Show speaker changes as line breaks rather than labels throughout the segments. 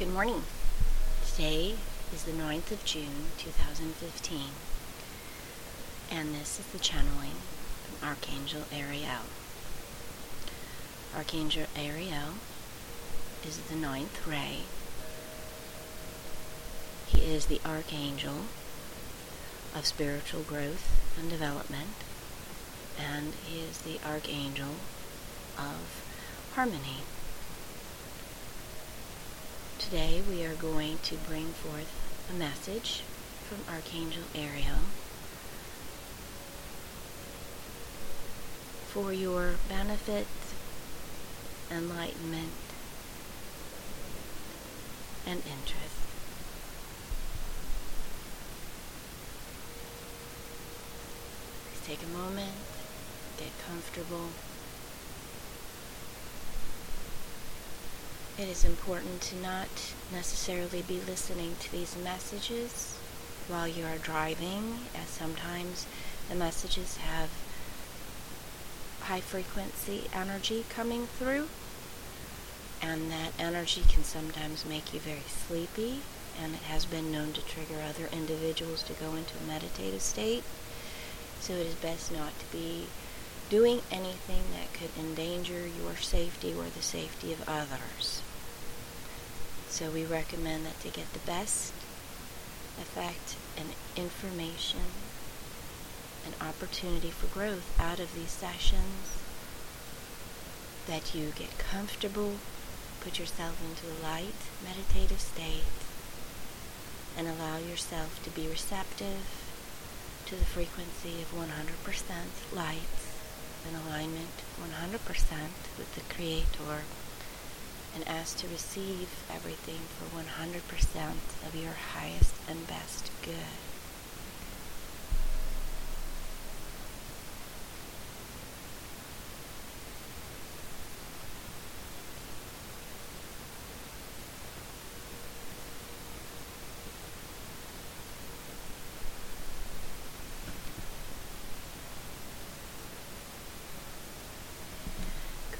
Good morning. Today is the 9th of June, 2015. And this is the channeling from Archangel Ariel. Archangel Ariel is the ninth ray. He is the archangel of spiritual growth and development, and he is the archangel of harmony. Today we are going to bring forth a message from Archangel Ariel for your benefit, enlightenment, and interest. Please take a moment, get comfortable. It is important to not necessarily be listening to these messages while you are driving, as sometimes the messages have high frequency energy coming through, and that energy can sometimes make you very sleepy, and it has been known to trigger other individuals to go into a meditative state. So it is best not to be doing anything that could endanger your safety or the safety of others. So we recommend that to get the best effect and information and opportunity for growth out of these sessions, that you get comfortable, put yourself into a light meditative state, and allow yourself to be receptive to the frequency of 100% light in alignment 100% with the Creator and ask to receive everything for 100% of your highest and best good.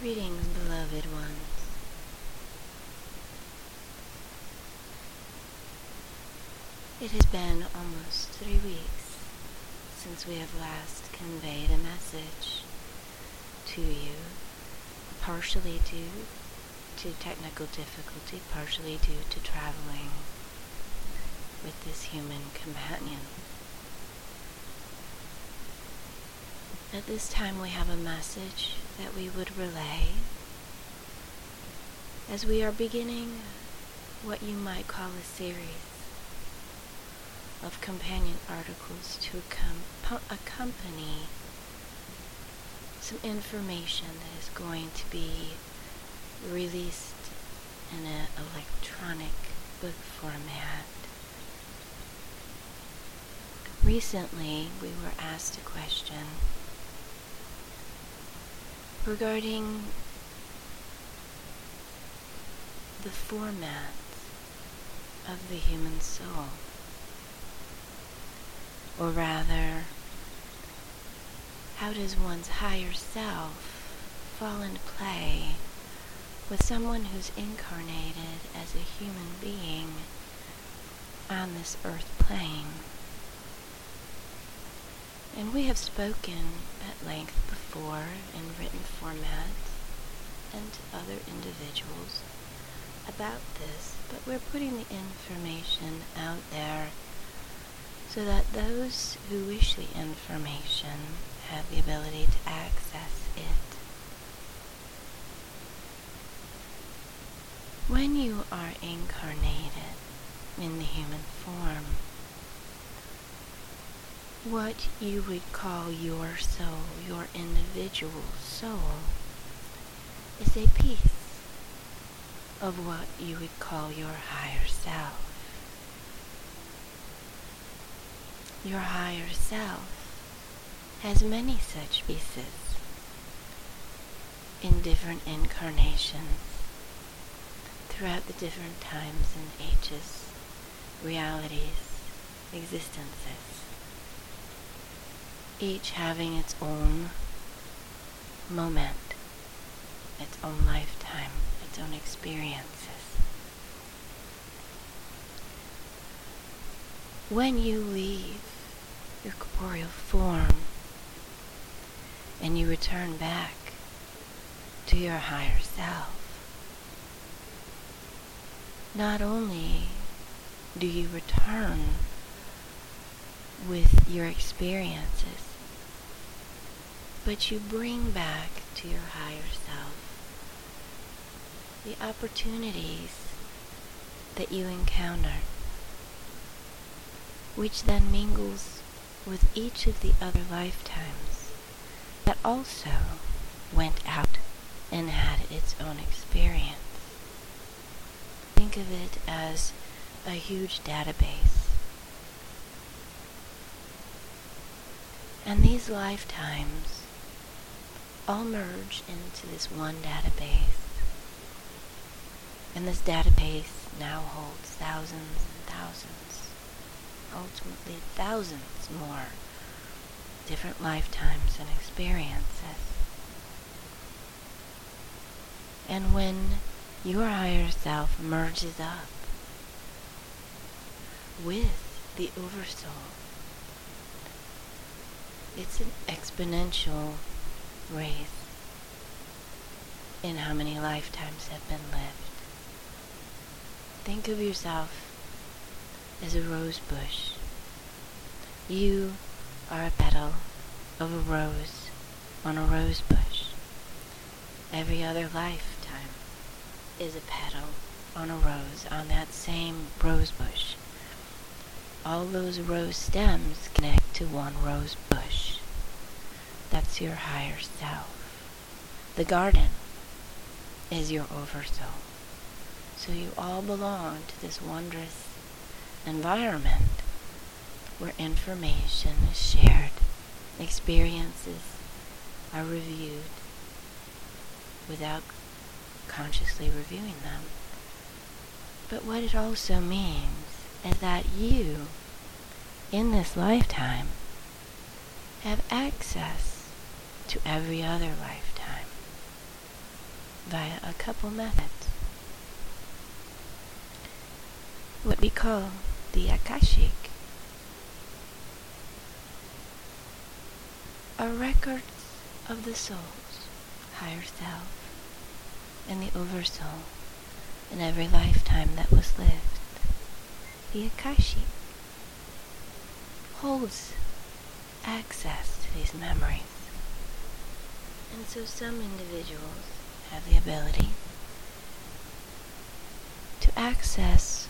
Greetings, beloved ones. It has been almost three weeks since we have last conveyed a message to you, partially due to technical difficulty, partially due to traveling with this human companion. At this time, we have a message that we would relay as we are beginning what you might call a series of companion articles to accom- accompany some information that is going to be released in an electronic book format. Recently, we were asked a question regarding the format of the human soul or rather, how does one's higher self fall into play with someone who's incarnated as a human being on this earth plane? And we have spoken at length before in written format and to other individuals about this, but we're putting the information out there so that those who wish the information have the ability to access it. When you are incarnated in the human form, what you would call your soul, your individual soul, is a piece of what you would call your higher self. Your higher self has many such pieces in different incarnations throughout the different times and ages, realities, existences, each having its own moment, its own lifetime, its own experiences. When you leave your corporeal form and you return back to your higher self, not only do you return with your experiences, but you bring back to your higher self the opportunities that you encounter, which then mingles with each of the other lifetimes that also went out and had its own experience. Think of it as a huge database. And these lifetimes all merge into this one database. And this database now holds thousands and thousands, ultimately thousands more different lifetimes and experiences. And when your higher self merges up with the oversoul, it's an exponential raise in how many lifetimes have been lived. Think of yourself as a rose bush. You are a petal of a rose on a rose bush. Every other lifetime is a petal on a rose on that same rose bush. All those rose stems connect to one rose bush. That's your higher self. The garden is your oversoul. So you all belong to this wondrous environment where information is shared, experiences are reviewed without consciously reviewing them. But what it also means is that you, in this lifetime, have access to every other lifetime via a couple methods. What we call the Akashic are records of the soul's higher self and the oversoul in every lifetime that was lived. The Akashic holds access to these memories. And so some individuals have the ability to access